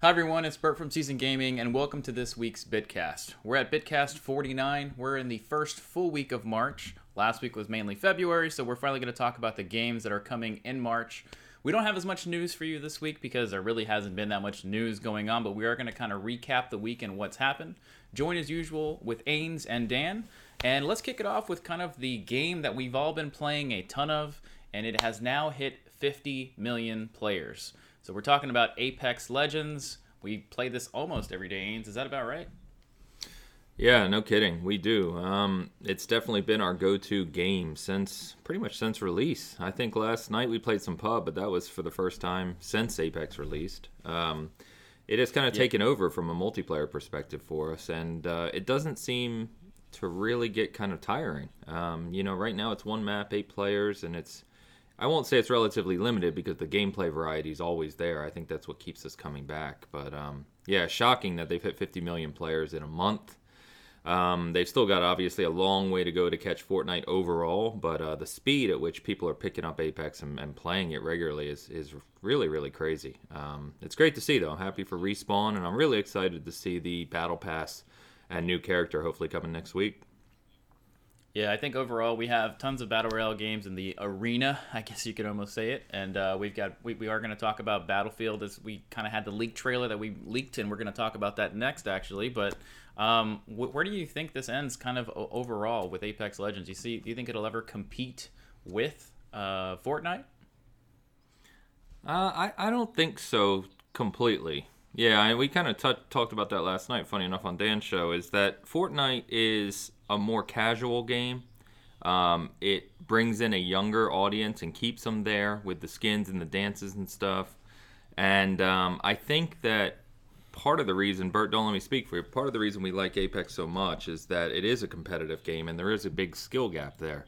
Hi everyone, it's Bert from Season Gaming, and welcome to this week's Bitcast. We're at Bitcast 49. We're in the first full week of March. Last week was mainly February, so we're finally going to talk about the games that are coming in March. We don't have as much news for you this week because there really hasn't been that much news going on, but we are going to kind of recap the week and what's happened. Join as usual with Ains and Dan, and let's kick it off with kind of the game that we've all been playing a ton of, and it has now hit 50 million players. So we're talking about Apex Legends. We play this almost every day, Ains. Is that about right? Yeah, no kidding. We do. Um, it's definitely been our go-to game since pretty much since release. I think last night we played some pub, but that was for the first time since Apex released. Um, it has kind of taken over from a multiplayer perspective for us, and uh, it doesn't seem to really get kind of tiring. Um, you know, right now it's one map, eight players, and it's I won't say it's relatively limited because the gameplay variety is always there. I think that's what keeps us coming back. But um, yeah, shocking that they've hit 50 million players in a month. Um, they've still got obviously a long way to go to catch Fortnite overall, but uh, the speed at which people are picking up Apex and, and playing it regularly is, is really, really crazy. Um, it's great to see, though. I'm happy for Respawn, and I'm really excited to see the Battle Pass and new character hopefully coming next week. Yeah, I think overall we have tons of battle royale games in the arena. I guess you could almost say it. And uh, we've got we, we are going to talk about Battlefield as we kind of had the leak trailer that we leaked, and we're going to talk about that next actually. But um, wh- where do you think this ends, kind of overall with Apex Legends? You see, do you think it'll ever compete with uh, Fortnite? Uh, I I don't think so completely. Yeah, I, we kind of t- talked about that last night. Funny enough, on Dan's show, is that Fortnite is a more casual game. Um, it brings in a younger audience and keeps them there with the skins and the dances and stuff. And um, I think that part of the reason, Bert, don't let me speak for you. Part of the reason we like Apex so much is that it is a competitive game and there is a big skill gap there.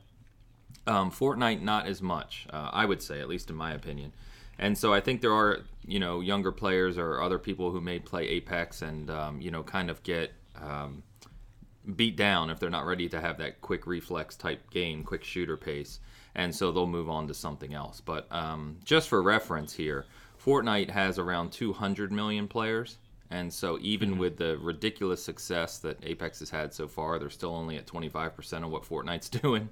Um, Fortnite, not as much, uh, I would say, at least in my opinion. And so I think there are, you know, younger players or other people who may play Apex and, um, you know, kind of get um, beat down if they're not ready to have that quick reflex type game, quick shooter pace. And so they'll move on to something else. But um, just for reference here, Fortnite has around 200 million players. And so even mm-hmm. with the ridiculous success that Apex has had so far, they're still only at 25% of what Fortnite's doing.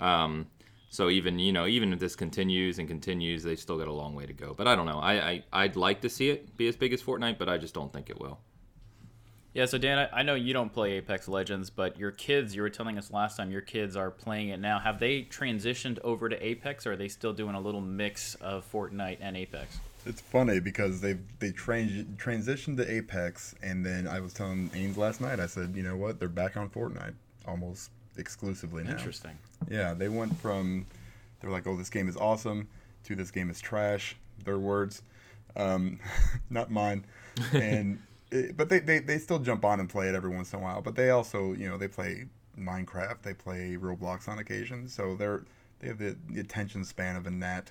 Um, so even you know even if this continues and continues, they still got a long way to go. But I don't know. I, I I'd like to see it be as big as Fortnite, but I just don't think it will. Yeah, so Dan, I, I know you don't play Apex Legends, but your kids, you were telling us last time, your kids are playing it now. Have they transitioned over to Apex, or are they still doing a little mix of Fortnite and Apex? It's funny because they they trans- transitioned to Apex, and then I was telling Ains last night, I said, you know what, they're back on Fortnite almost exclusively now. Interesting. Yeah, they went from they're like, oh, this game is awesome, to this game is trash. Their words, um, not mine. And it, but they, they they still jump on and play it every once in a while. But they also you know they play Minecraft, they play Roblox on occasion, so they're they have the, the attention span of a gnat.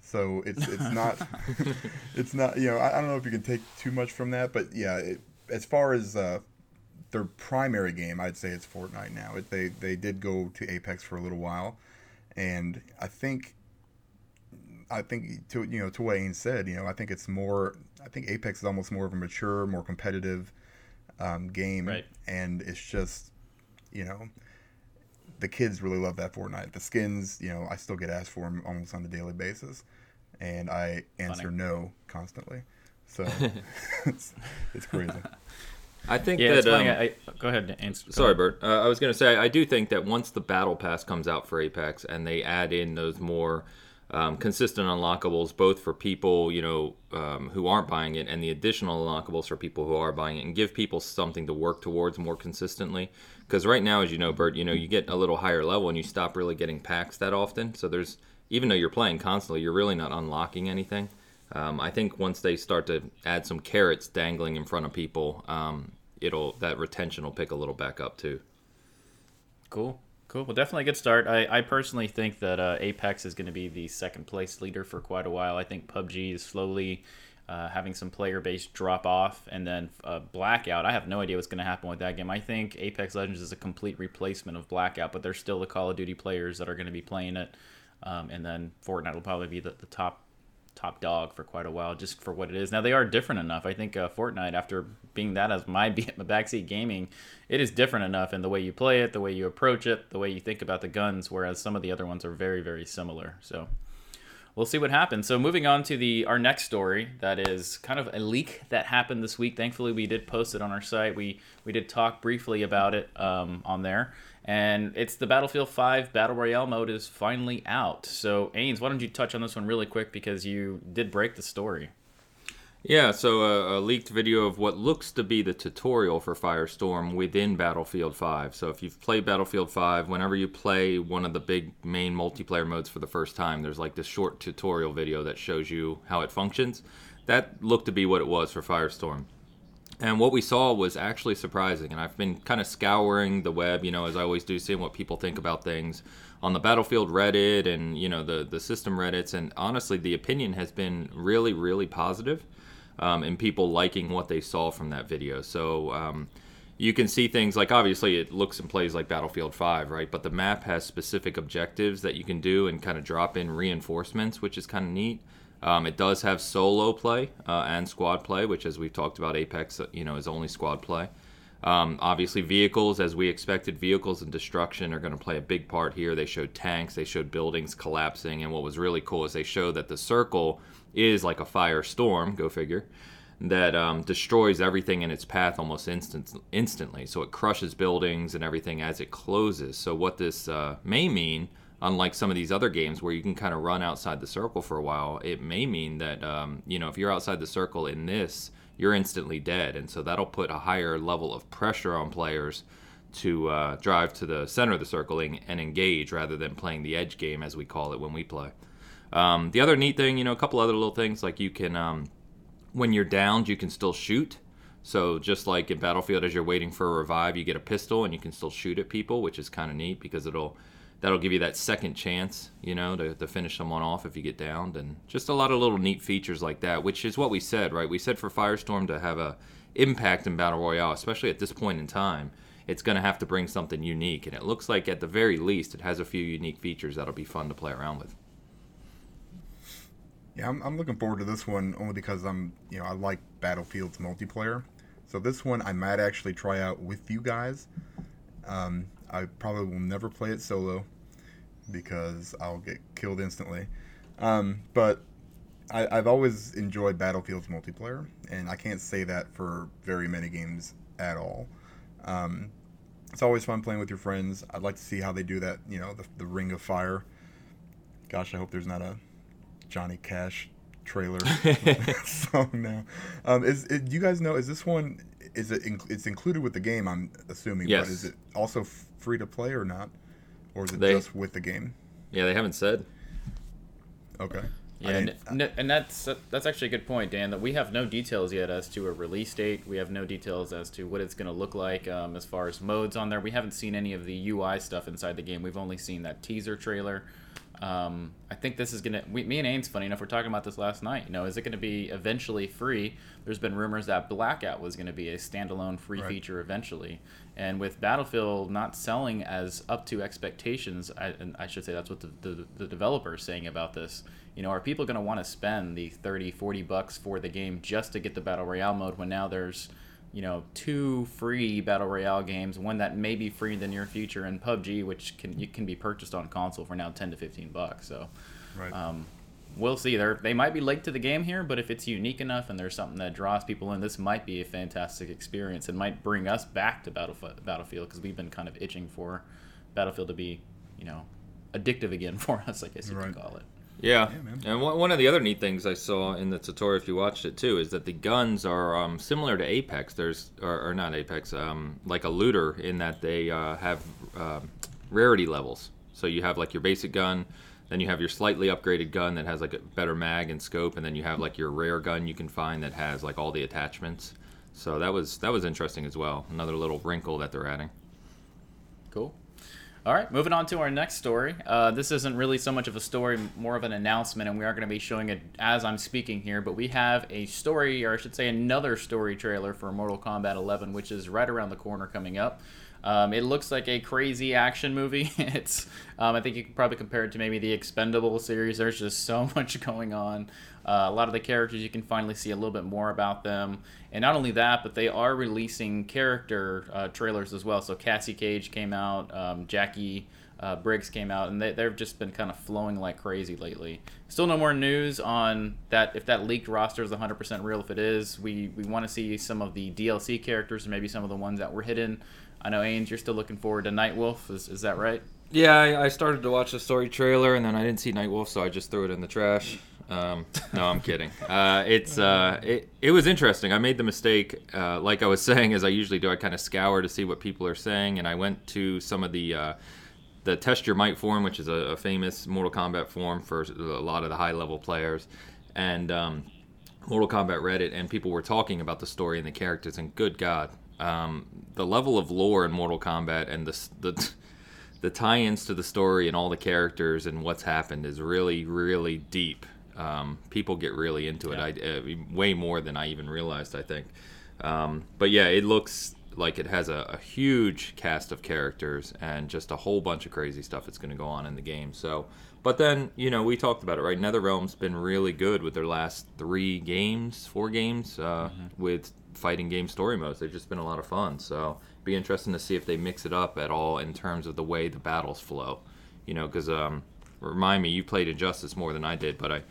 So it's it's not it's not you know I, I, don't know if you can take too much from that, but yeah, it, as far as uh, their primary game, I'd say it's Fortnite now. It, they they did go to Apex for a little while, and I think I think to you know to what Ains said, you know, I think it's more. I think Apex is almost more of a mature, more competitive um, game, right. and it's just you know the kids really love that Fortnite. The skins, you know, I still get asked for them almost on a daily basis, and I answer Funny. no constantly. So it's, it's crazy. I think yeah, that. Um, I, I, go ahead. And answer, go sorry. Bert. Uh, I was going to say I do think that once the battle pass comes out for Apex and they add in those more um, consistent unlockables, both for people you know um, who aren't buying it, and the additional unlockables for people who are buying it, and give people something to work towards more consistently. Because right now, as you know, Bert, you know you get a little higher level and you stop really getting packs that often. So there's even though you're playing constantly, you're really not unlocking anything. Um, I think once they start to add some carrots dangling in front of people, um, it'll that retention will pick a little back up too. Cool. Cool. Well, definitely a good start. I, I personally think that uh, Apex is going to be the second place leader for quite a while. I think PUBG is slowly uh, having some player base drop off, and then uh, Blackout. I have no idea what's going to happen with that game. I think Apex Legends is a complete replacement of Blackout, but there's still the Call of Duty players that are going to be playing it, um, and then Fortnite will probably be the, the top top dog for quite a while, just for what it is. Now they are different enough. I think uh, Fortnite, after being that as my backseat gaming, it is different enough in the way you play it, the way you approach it, the way you think about the guns. Whereas some of the other ones are very, very similar. So we'll see what happens. So moving on to the our next story, that is kind of a leak that happened this week. Thankfully, we did post it on our site. We we did talk briefly about it um, on there, and it's the Battlefield 5 Battle Royale mode is finally out. So Ains, why don't you touch on this one really quick because you did break the story. Yeah, so a, a, leaked video of what looks to be the tutorial for Firestorm within Battlefield 5. So if you've played Battlefield 5, whenever you play one of the big main multiplayer modes for the first time, there's like this short tutorial video that shows you how it functions. That looked to be what it was for Firestorm. And what we saw was actually surprising. And I've been kind of scouring the web, you know, as I always do, seeing what people think about things on the Battlefield Reddit and, you know, the, the system Reddits. And honestly, the opinion has been really, really positive um, and people liking what they saw from that video. So um, you can see things like obviously it looks and plays like Battlefield 5, right? But the map has specific objectives that you can do and kind of drop in reinforcements, which is kind of neat. Um, it does have solo play uh, and squad play, which, as we've talked about, Apex, uh, you know, is only squad play. Um, obviously, vehicles, as we expected, vehicles and destruction are going to play a big part here. They showed tanks, they showed buildings collapsing, and what was really cool is they showed that the circle is like a firestorm, go figure, that um, destroys everything in its path almost instant, instantly. So it crushes buildings and everything as it closes. So, what this uh, may mean, unlike some of these other games where you can kind of run outside the circle for a while, it may mean that, um, you know, if you're outside the circle in this, you're instantly dead. And so that'll put a higher level of pressure on players to uh, drive to the center of the circle and engage rather than playing the edge game, as we call it when we play. Um, the other neat thing, you know, a couple other little things like you can, um, when you're downed, you can still shoot. So just like in Battlefield, as you're waiting for a revive, you get a pistol and you can still shoot at people, which is kind of neat because it'll that'll give you that second chance, you know, to, to finish someone off if you get downed, and just a lot of little neat features like that, which is what we said, right? We said for Firestorm to have a impact in Battle Royale, especially at this point in time, it's going to have to bring something unique, and it looks like at the very least it has a few unique features that'll be fun to play around with. Yeah, I'm, I'm looking forward to this one only because I'm, you know, I like Battlefield's multiplayer. So this one I might actually try out with you guys. Um, I probably will never play it solo because I'll get killed instantly. Um, but I, have always enjoyed Battlefield's multiplayer, and I can't say that for very many games at all. Um, it's always fun playing with your friends. I'd like to see how they do that, you know, the, the Ring of Fire. Gosh, I hope there's not a Johnny Cash trailer song now. Um, is it, do you guys know? Is this one? Is it? it's included with the game. I'm assuming. Yes. But is it also free to play or not, or is it they, just with the game? Yeah, they haven't said. Okay. Yeah, and, and that's that's actually a good point, Dan. That we have no details yet as to a release date. We have no details as to what it's going to look like um, as far as modes on there. We haven't seen any of the UI stuff inside the game. We've only seen that teaser trailer. Um, I think this is gonna. We, me and Ains, funny enough, we're talking about this last night. You know, is it going to be eventually free? There's been rumors that Blackout was going to be a standalone free right. feature eventually, and with Battlefield not selling as up to expectations, I, and I should say that's what the, the, the developer is saying about this. You know, are people going to want to spend the 30, 40 bucks for the game just to get the battle royale mode when now there's you know, two free battle royale games, one that may be free in the near future, and PUBG, which can you can be purchased on console for now ten to fifteen bucks. So, right. um, we'll see. They they might be late to the game here, but if it's unique enough and there's something that draws people in, this might be a fantastic experience. It might bring us back to Battlefield Battlefield because we've been kind of itching for Battlefield to be, you know, addictive again for us. I guess you right. can call it. Yeah, yeah and one of the other neat things I saw in the tutorial, if you watched it too, is that the guns are um, similar to Apex. There's or, or not Apex, um, like a looter in that they uh, have uh, rarity levels. So you have like your basic gun, then you have your slightly upgraded gun that has like a better mag and scope, and then you have like your rare gun you can find that has like all the attachments. So that was that was interesting as well. Another little wrinkle that they're adding. Cool. All right, moving on to our next story. Uh, this isn't really so much of a story, more of an announcement, and we are going to be showing it as I'm speaking here. But we have a story, or I should say, another story trailer for Mortal Kombat 11, which is right around the corner coming up. Um, it looks like a crazy action movie. it's, um, I think you could probably compare it to maybe the Expendable series. There's just so much going on. Uh, a lot of the characters you can finally see a little bit more about them, and not only that, but they are releasing character uh, trailers as well. So Cassie Cage came out, um, Jacqui uh, Briggs came out, and they, they've just been kind of flowing like crazy lately. Still no more news on that if that leaked roster is 100% real. If it is, we we want to see some of the DLC characters, maybe some of the ones that were hidden. I know Ains, you're still looking forward to Nightwolf. Is is that right? Yeah, I, I started to watch the story trailer and then I didn't see Nightwolf, so I just threw it in the trash. Um, no, I'm kidding. Uh, it's uh, it, it was interesting. I made the mistake, uh, like I was saying, as I usually do. I kind of scour to see what people are saying, and I went to some of the uh, the Test Your Might forum, which is a, a, famous Mortal Kombat forum for a lot of the high level players, and um, Mortal Kombat Reddit, and people were talking about the story and the characters. And good God, um, the level of lore in Mortal Kombat and the the the tie-ins to the story and all the characters and what's happened is really really deep. Um, people get really into it. I, uh, way more than i even realized i think. Um, but yeah it looks like it has a, a, huge cast of characters and just a whole bunch of crazy stuff that's going to go on in the game. So but then you know we talked about it right? Netherrealm's been really good with their last three games four games uh, mm-hmm. with fighting game story modes they've just been a lot of fun so be interesting to see if they mix it up at all in terms of the way the battles flow. You know, because um, remind me, you played Injustice more than I did, but I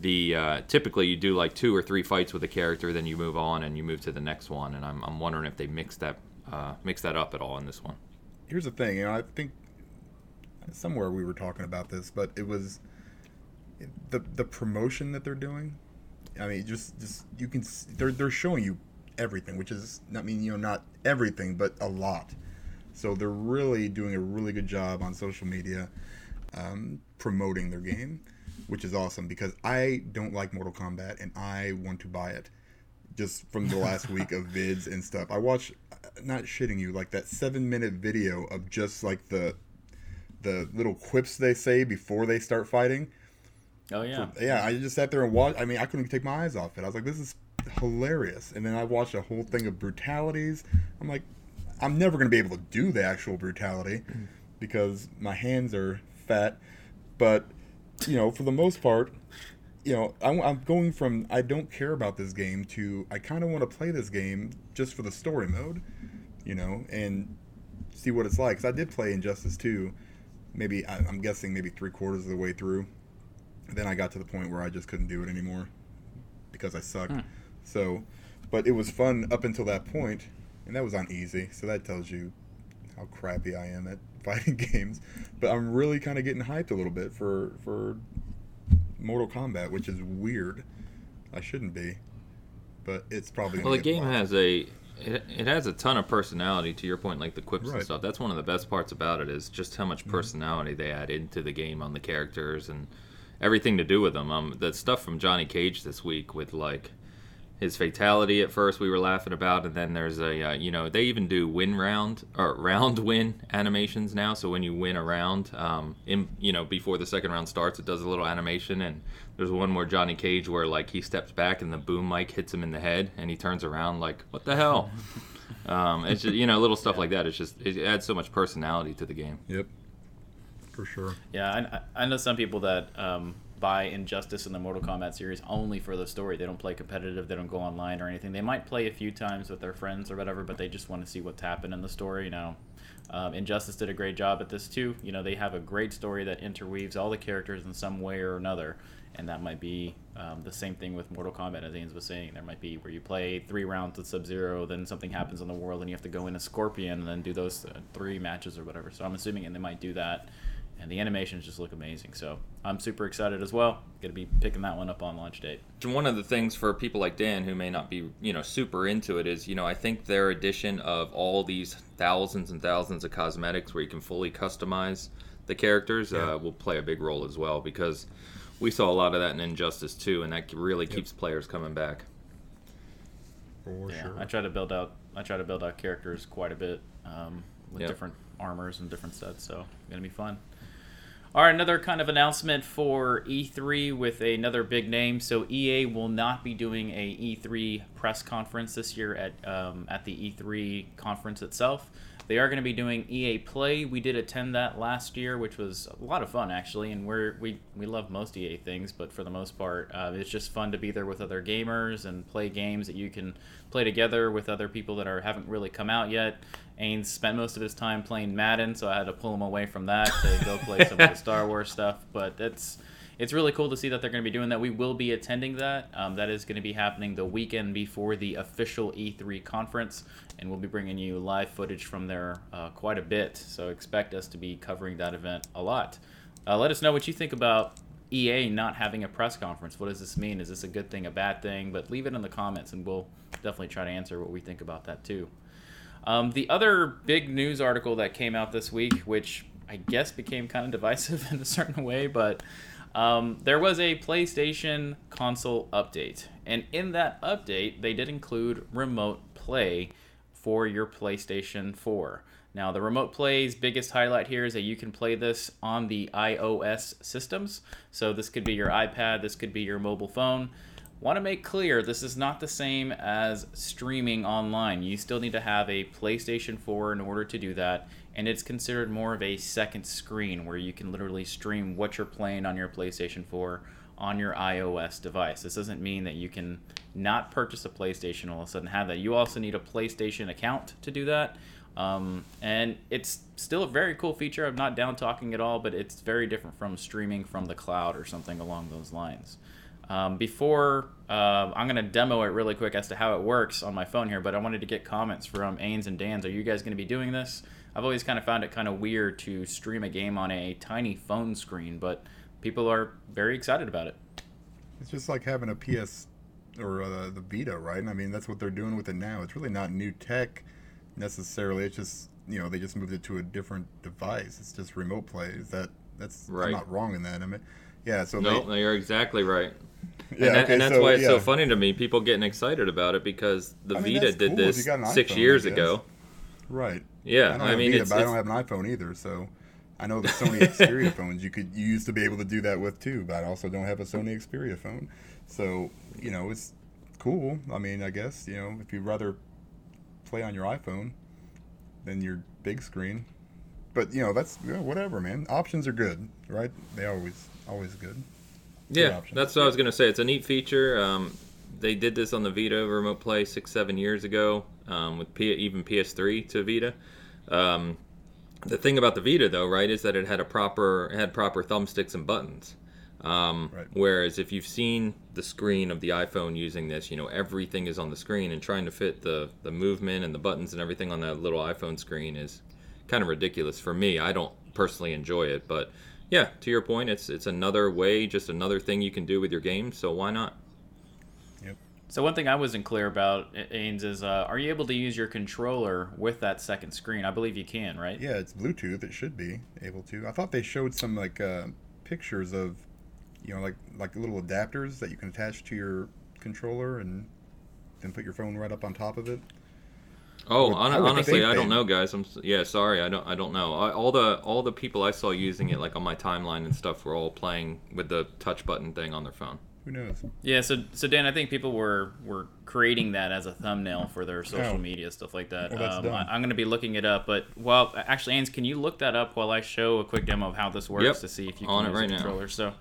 the uh, typically you do like two or three fights with a character, then you move on and you move to the next one. And I'm, I'm wondering if they mix that uh, mix that up at all in this one. Here's the thing, you know, I think somewhere we were talking about this, but it was the the promotion that they're doing. I mean, just just you can they're they're showing you everything, which is I mean you know not everything, but a lot. So they're really doing a really good job on social media um, promoting their game, which is awesome because I don't like Mortal Kombat and I want to buy it. Just from the last week of vids and stuff, I watched. Not shitting you, like that seven-minute video of just like the the little quips they say before they start fighting. Oh yeah, so, yeah. I just sat there and watched. I mean, I couldn't take my eyes off it. I was like, this is hilarious. And then I watched a whole thing of brutalities. I'm like, I'm never going to be able to do the actual brutality because my hands are fat. But, you know, for the most part, you know, I'm, I'm going from I don't care about this game to I kind of want to play this game just for the story mode, you know, and see what it's like. Because I did play Injustice 2, maybe, I'm guessing maybe three quarters of the way through. Then I got to the point where I just couldn't do it anymore because I sucked. Hmm. So, but it was fun up until that point, and that was on easy. So that tells you how crappy I am at fighting games. But I'm really kind of getting hyped a little bit for for Mortal Kombat, which is weird. I shouldn't be, but it's probably. Well, the game has a it, it has a ton of personality to your point like the quips right. and stuff that's one of the best parts about it is just how much mm-hmm. personality they add into the game on the characters and everything to do with them um the stuff from johnny cage this week with like his fatality at first we were laughing about and then there's a uh, you know they even do win round or round win animations now. So when you win a round um, in you know before the second round starts it does a little animation. And there's one where johnny cage where like he steps back and the boom mic hits him in the head and he turns around like what the hell? Um, it's just you know little stuff like that. It's just it adds so much personality to the game. Yep. For sure. Yeah i, I know some people that um, buy Injustice in the Mortal Kombat series only for the story. They don't play competitive. They don't go online or anything. They might play a few times with their friends or whatever, but they just want to see what's happened in the story. You know, um, Injustice did a great job at this too. You know, they have a great story that interweaves all the characters in some way or another, and that might be um, the same thing with Mortal Kombat, as Ains was saying. There might be where you play three rounds with Sub Zero, then something happens in the world, and you have to go in a Scorpion and then do those uh, three matches or whatever. So I'm assuming, and they might do that and the animations just look amazing. So I'm super excited as well. Going to be picking that one up on launch date. One of the things for people like Dan who may not be, you know, super into it is, you know, I think their addition of all these thousands and thousands of cosmetics where you can fully customize the characters yeah. uh, will play a big role as well because we saw a lot of that in Injustice 2 and that really yep. keeps players coming back. For yeah, sure. I try to build out I try to build out characters quite a bit um, with yep. different armors and different sets, so it's going to be fun. All right, another kind of announcement for E3 with another big name. So EA will not be doing a E3 press conference this year at um, at the E3 conference itself. They are going to be doing EA Play. We did attend that last year, which was a lot of fun actually, and we're we we love most EA things, but for the most part, uh, it's just fun to be there with other gamers and play games that you can play together with other people that are haven't really come out yet. Ains spent most of his time playing Madden, so I had to pull him away from that to go play some of the Star Wars stuff. But it's it's really cool to see that they're going to be doing that. We will be attending that. Um, that is going to be happening the weekend before the official E3 conference, and we'll be bringing you live footage from there uh, quite a bit. So expect us to be covering that event a lot. Uh, let us know what you think about EA not having a press conference. What does this mean? Is this a good thing, a bad thing? But leave it in the comments, and we'll definitely try to answer what we think about that too. Um, the other big news article that came out this week, which I guess became kind of divisive in a certain way, but um, there was a PlayStation console update, and in that update, they did include remote play for your PlayStation 4. Now, the remote play's biggest highlight here is that you can play this on the iOS systems. So, this could be your iPad, this could be your mobile phone. Want to make clear this is not the same as streaming online. You still need to have a PlayStation 4 in order to do that, and it's considered more of a second screen where you can literally stream what you're playing on your PlayStation 4 on your iOS device. This doesn't mean that you can not purchase a PlayStation all of a sudden have that. You also need a PlayStation account to do that. Um, and it's still a very cool feature. I'm not down talking at all, but it's very different from streaming from the cloud or something along those lines. Um, before uh, I'm going to demo it really quick as to how it works on my phone here, but I wanted to get comments from Ains and Dan's. Are you guys going to be doing this? I've always kind of found it kind of weird to stream a game on a tiny phone screen, but people are very excited about it. It's just like having a PS or uh, the Vita, right? I mean, that's what they're doing with it now. It's really not new tech necessarily. It's just you know they just moved it to a different device. It's just remote play. Is that that's right. I'm not wrong in that. I mean, yeah. So no, they, no, you're exactly right. Yeah, and, that, okay, and that's so, why it's yeah. so funny to me. People getting excited about it because the I mean, Vita did cool this six iPhone, years ago. Right. Yeah, I, I mean, Vita, it's, but it's, I don't have an iPhone either, so I know the Sony Xperia phones you could you used to be able to do that with too, but I also don't have a Sony Xperia phone, so you know it's cool. I mean, I guess you know if you'd rather play on your iPhone than your big screen, but you know that's you know, whatever, man. Options are good, right? They always always good. Yeah, that's what I was gonna say. It's a neat feature. Um, they did this on the Vita remote play six seven years ago um, with P- even PS3 to Vita. Um, the thing about the Vita though, right, is that it had a proper it had proper thumbsticks and buttons. Um, right. Whereas if you've seen the screen of the iPhone using this, you know everything is on the screen, and trying to fit the the movement and the buttons and everything on that little iPhone screen is kind of ridiculous for me. I don't personally enjoy it, but yeah, to your point, it's it's another way, just another thing you can do with your game. So why not? Yep. So one thing I wasn't clear about, Ains, is uh, are you able to use your controller with that second screen? I believe you can, right? Yeah, it's Bluetooth. It should be able to. I thought they showed some like uh, pictures of, you know, like like little adapters that you can attach to your controller and then put your phone right up on top of it. Oh, on, honestly, I don't know, guys. I'm yeah, sorry, I don't I don't know. I, all the all the people I saw using it, like on my timeline and stuff, were all playing with the touch button thing on their phone. Who knows? Yeah, so so Dan, I think people were were creating that as a thumbnail for their social oh. media stuff like that. Well, um, I, am going to be looking it up, but well, actually, Ains, can you look that up while I show a quick demo of how this works yep. to see if you can On use it right a controller? Now. So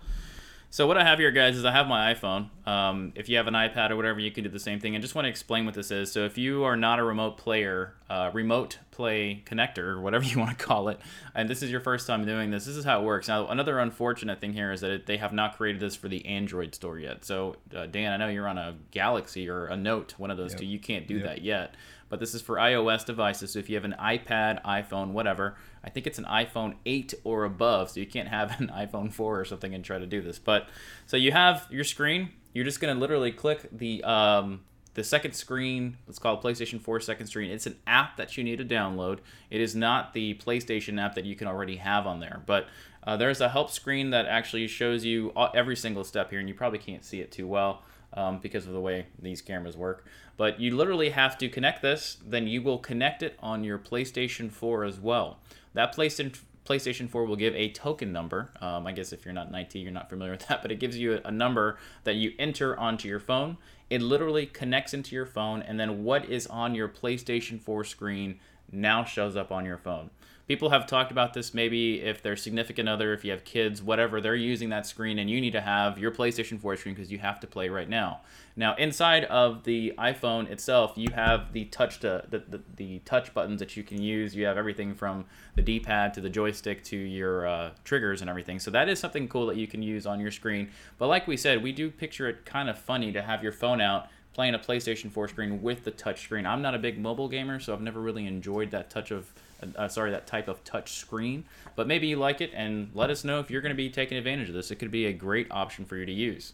so what I have here, guys, is I have my iPhone. Um, if you have an iPad or whatever, you can do the same thing. And just want to explain what this is. So if you are not a remote player, uh, remote play connector, or whatever you want to call it, and this is your first time doing this, this is how it works. Now, another unfortunate thing here is that it, they have not created this for the Android store yet. So uh, Dan, I know you're on a Galaxy or a Note, one of those yep. two. You can't do yep. that yet but this is for iOS devices. So if you have an iPad, iPhone, whatever, I think it's an iPhone 8 or above, so you can't have an iPhone 4 or something and try to do this. But so you have your screen. You're just gonna literally click the um, the second screen. It's called PlayStation 4 second screen. It's an app that you need to download. It is not the PlayStation app that you can already have on there, but uh, there's a help screen that actually shows you every single step here, and you probably can't see it too well um, because of the way these cameras work. But you literally have to connect this, then you will connect it on your PlayStation 4 as well. That PlayStation PlayStation 4 will give a token number. Um, I guess if you're not an IT, you're not familiar with that, but it gives you a number that you enter onto your phone. It literally connects into your phone, and then what is on your PlayStation 4 screen now shows up on your phone people have talked about this maybe if their significant other if you have kids whatever they're using that screen and you need to have your playstation 4 screen because you have to play right now. Now inside of the iphone itself you have the touch to, the, the, the touch buttons that you can use. You have everything from the d-pad to the joystick to your uh, triggers and everything. So that is something cool that you can use on your screen. But like we said we do picture it kind of funny to have your phone out playing a PlayStation 4 screen with the touch screen. I'm not a big mobile gamer, so I've never really enjoyed that touch of uh, sorry, that type of touch screen. But maybe you like it, and let us know if you're going to be taking advantage of this. It could be a great option for you to use.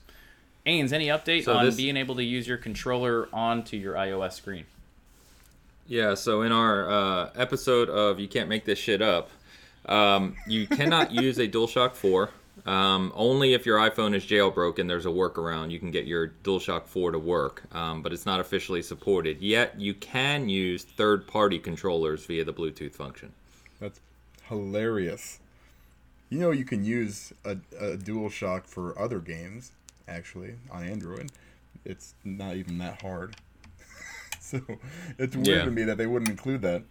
Ains, any update so on this... being able to use your controller onto your iOS screen? Yeah, so in our uh, episode of You Can't Make This Shit Up, um, you cannot use a DualShock 4 um, only if your iPhone is jailbroken, there's a workaround. You can get your DualShock 4 to work, um, but it's not officially supported. Yet you can use third party controllers via the Bluetooth function. That's hilarious. You know, you can use a, a DualShock for other games, actually, on Android. It's not even that hard. so it's weird yeah. to me that they wouldn't include that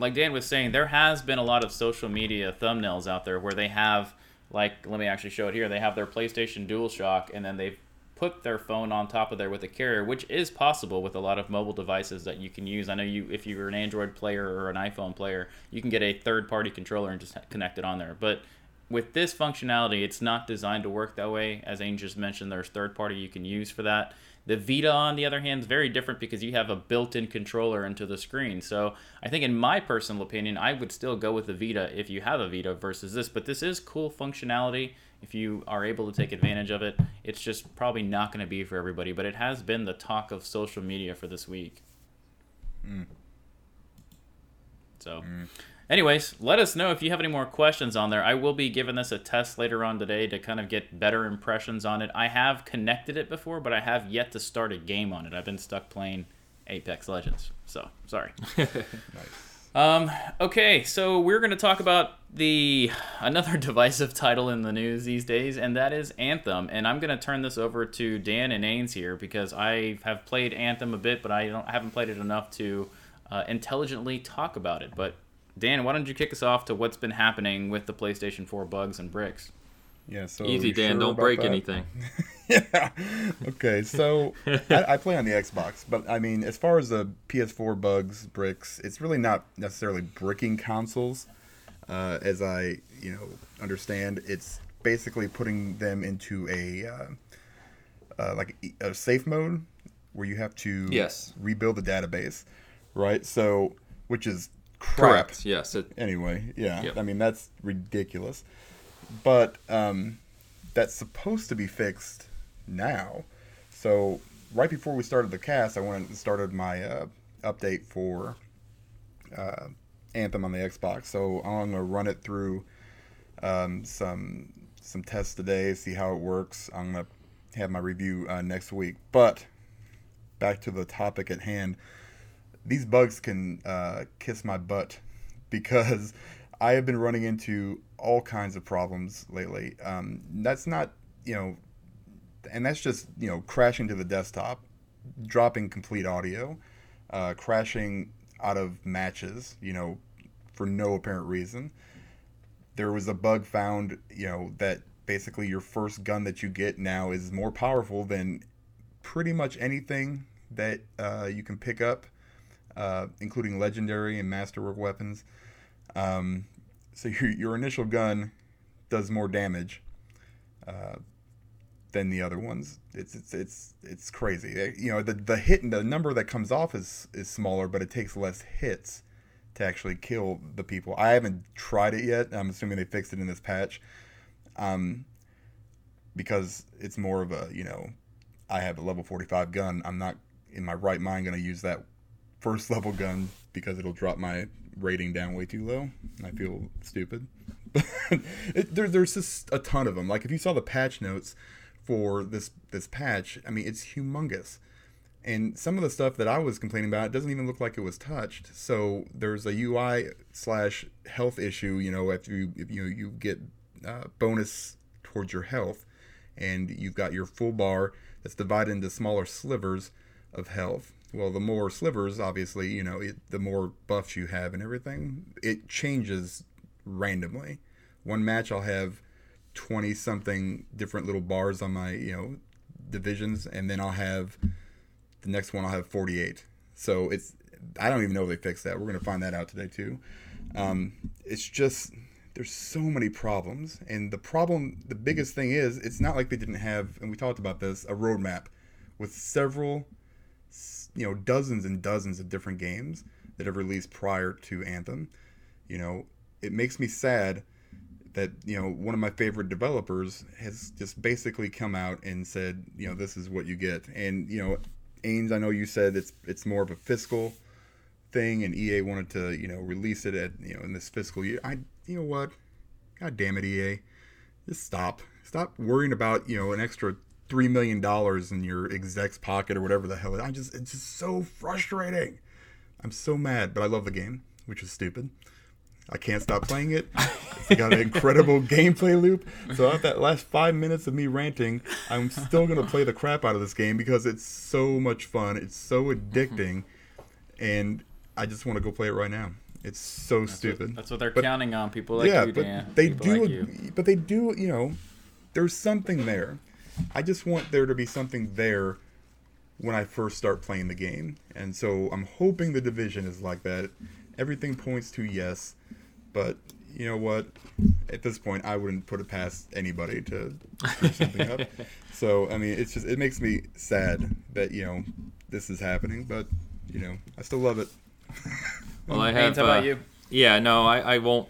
like Dan was saying, there has been a lot of social media thumbnails out there where they have like let me actually show it here. They have their PlayStation DualShock, and then they've put their phone on top of there with a carrier, which is possible with a lot of mobile devices that you can use. I know you, if you're an Android player or an iPhone player, you can get a third-party controller and just connect it on there. But with this functionality, it's not designed to work that way. As Ains just mentioned, there's third-party you can use for that. The Vita, on the other hand, is very different because you have a built-in controller into the screen. So I think, in my personal opinion, I would still go with the Vita if you have a Vita versus this. But this is cool functionality if you are able to take advantage of it. It's just probably not going to be for everybody, but it has been the talk of social media for this week. Mm. So. Mm. Anyways, let us know if you have any more questions on there. I will be giving this a test later on today to kind of get better impressions on it. I have connected it before, but I have yet to start a game on it. I've been stuck playing Apex Legends. So, sorry. nice. Um, okay, so we're going to talk about the another divisive title in the news these days, and that is Anthem. And I'm going to turn this over to Dan and Ains here because I have played Anthem a bit, but I don't I haven't played it enough to uh, intelligently talk about it. But Dan, why don't you kick us off to what's been happening with the PlayStation 4 bugs and bricks? Yeah, so easy, Dan. Sure don't break that? anything. yeah. Okay, so I, I, play on the Xbox, but I mean, as far as the PS4 bugs, bricks, it's really not necessarily bricking consoles, uh, as I you know understand. It's basically putting them into a uh, uh, like a safe mode where you have to yes. rebuild the database, right? So, which is crap. Correct. Yes. It, anyway, yeah. Yep. I mean, that's ridiculous. But um, that's supposed to be fixed now. So right before we started the cast, I went and started my uh, update for uh, Anthem on the Xbox. So I'm gonna run it through um, some some tests today, see how it works. I'm gonna have my review uh, next week. But back to the topic at hand these bugs can uh, kiss my butt because I have been running into all kinds of problems lately. Um, that's not, you know, and that's just, you know, crashing to the desktop, dropping complete audio, uh, crashing out of matches, you know, for no apparent reason. There was a bug found, you know, that basically your first gun that you get now is more powerful than pretty much anything that uh, you can pick up uh, including legendary and masterwork weapons. Um, so your, your initial gun does more damage uh, than the other ones. It's it's it's it's crazy. You know the the hit the number that comes off is is smaller, but it takes less hits to actually kill the people. I haven't tried it yet. I'm assuming they fixed it in this patch. Um, because it's more of a you know, I have a level 45 gun. I'm not in my right mind going to use that first level gun because it'll drop my rating down way too low. I feel stupid. it, there, there's just a ton of them. Like if you saw the patch notes for this this patch, I mean it's humongous. And some of the stuff that I was complaining about it doesn't even look like it was touched. So there's a UI slash health issue. You know, if you if you you get uh, bonus towards your health, and you've got your full bar that's divided into smaller slivers of health. Well, the more slivers, obviously, you know, it, the more buffs you have and everything. It changes randomly. One match, I'll have twenty something different little bars on my you know divisions, and then I'll have the next one. I'll have forty eight. So it's I don't even know if they fixed that. We're gonna find that out today too. Um, it's just there's so many problems, and the problem, the biggest thing is, it's not like they didn't have, and we talked about this, a roadmap with several, you know, dozens and dozens of different games that have released prior to Anthem. You know, it makes me sad that you know one of my favorite developers has just basically come out and said, you know, this is what you get, and you know, Ains, I know you said it's it's more of a fiscal thing, and EA wanted to you know release it at you know in this fiscal year. I you know what? God damn it, EA. Just stop. Stop worrying about, you know, an extra three million dollars in your exec's pocket or whatever the hell. I just it's just so frustrating. I'm so mad, but I love the game, which is stupid. I can't stop playing it. It's got an incredible gameplay loop. So after that last five minutes of me ranting, I'm still gonna play the crap out of this game because it's so much fun. It's so mm-hmm. addicting, and I just want to go play it right now. It's so That's stupid. What, that's what they're But- counting on. People like yeah, you, but Dan. they do. like but they do. You know, there's something there. I just want there to be something there when I first start playing the game, and so I'm hoping the division is like that. Everything points to yes, but you know what? At this point, I wouldn't put it past anybody to screw something up. So I mean, it's just it makes me sad that you know this is happening, but you know I still love it. Well, I have. how about uh, you? Yeah, no, I, I won't.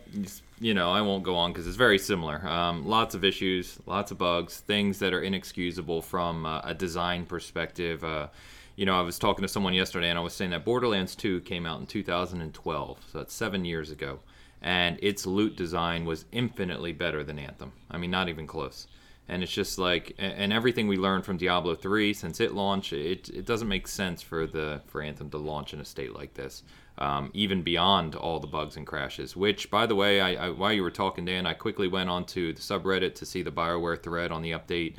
You know, I won't go on because it's very similar. Um, lots of issues, lots of bugs, things that are inexcusable from uh, a design perspective. Uh, you know, I was talking to someone yesterday, and I was saying that Borderlands 2 came out in 2012, so that's seven years ago, and its loot design was infinitely better than Anthem. I mean, not even close. And it's just like, and everything we learned from Diablo 3 since it launched, it, it doesn't make sense for the for Anthem to launch in a state like this um, even beyond all the bugs and crashes. Which, by the way, I, I while you were talking, Dan, I quickly went onto the subreddit to see the Bioware thread on the update.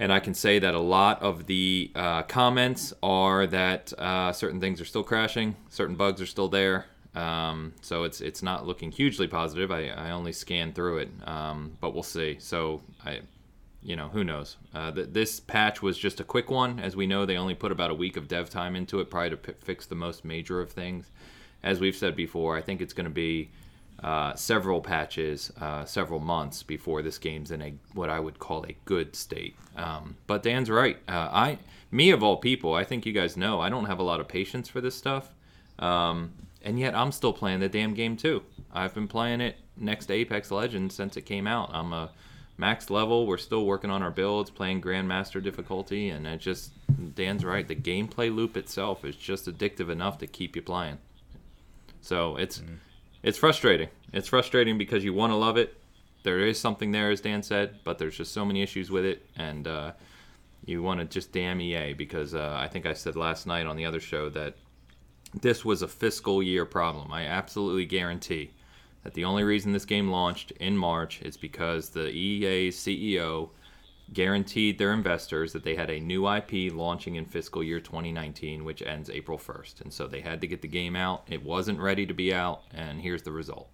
And I can say that a lot of the uh, comments are that uh, certain things are still crashing, certain bugs are still there. Um, so it's it's not looking hugely positive. I, I only scanned through it, um, but we'll see. So I, you know, who knows? Uh, th- this patch was just a quick one. As we know, they only put about a week of dev time into it, probably to p- fix the most major of things. As we've said before, I think it's going to be uh, several patches, uh, several months before this game's in a what I would call a good state. Um, but Dan's right. Uh, I, me of all people, I think you guys know I don't have a lot of patience for this stuff, um, and yet I'm still playing the damn game too. I've been playing it next to Apex Legends since it came out. I'm a max level. We're still working on our builds, playing Grandmaster difficulty, and it just Dan's right. The gameplay loop itself is just addictive enough to keep you playing. So it's it's frustrating. It's frustrating because you want to love it. There is something there, as Dan said, but there's just so many issues with it, and uh, you want to just damn EA because uh, I think I said last night on the other show that this was a fiscal year problem. I absolutely guarantee that the only reason this game launched in March is because the EA CEO guaranteed their investors that they had a new IP launching in fiscal year 2019, which ends April 1st. And so they had to get the game out. It wasn't ready to be out, and here's the result.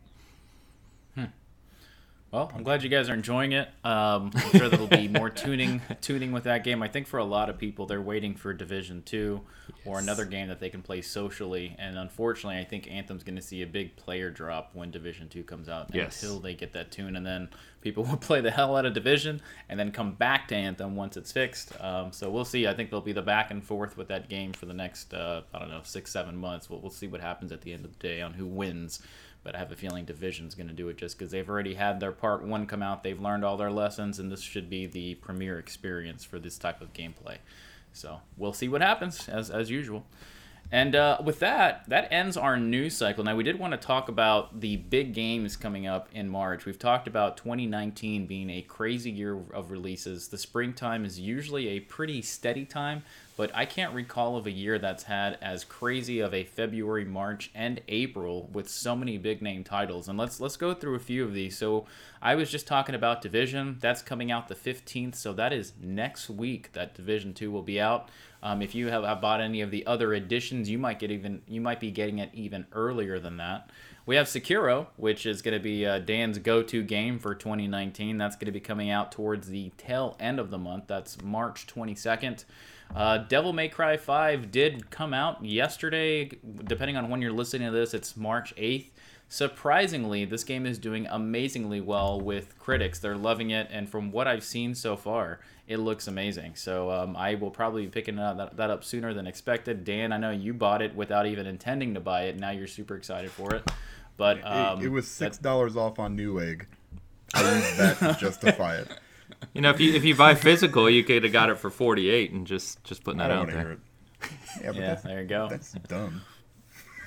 Well, I'm glad you guys are enjoying it. Um, I'm sure there'll be more tuning tuning with that game. I think for a lot of people, they're waiting for Division Two or another game that they can play socially. And unfortunately, I think Anthem's going to see a big player drop when Division Two comes out Yes. until they get that tune, and then people will play the hell out of Division and then come back to Anthem once it's fixed. Um, so we'll see. I think there'll be the back and forth with that game for the next uh, I don't know six seven months. We'll, we'll see what happens at the end of the day on who wins but I have a feeling Division's going to do it just because they've already had their part one come out. They've learned all their lessons, and this should be the premier experience for this type of gameplay. So we'll see what happens as as usual. And uh, with that, that ends our news cycle. Now, we did want to talk about the big games coming up in March. We've talked about 2019 being a crazy year of releases. The springtime is usually a pretty steady time. But I can't recall of a year that's had as crazy of a February, March, and April with so many big name titles. And let's let's go through a few of these. So I was just talking about Division. That's coming out the 15th, so that is next week that Division 2 will be out. Um, if you have, have bought any of the other editions, you might get even you might be getting it even earlier than that. We have Sekiro, which is going to be uh, Dan's go-to game for 2019. That's going to be coming out towards the tail end of the month. That's March 22nd. Uh, Devil May Cry 5 did come out yesterday. Depending on when you're listening to this, it's March 8th. Surprisingly, this game is doing amazingly well with critics. They're loving it, and from what I've seen so far, it looks amazing. So um, I will probably be picking that, that up sooner than expected. Dan, I know you bought it without even intending to buy it. Now you're super excited for it. But um, it, it, was six dollars off on Newegg. I used that to justify it. You know, if you if you buy physical, you could have got it for forty eight and just just putting that out there. Yeah, yeah there you go. That's dumb.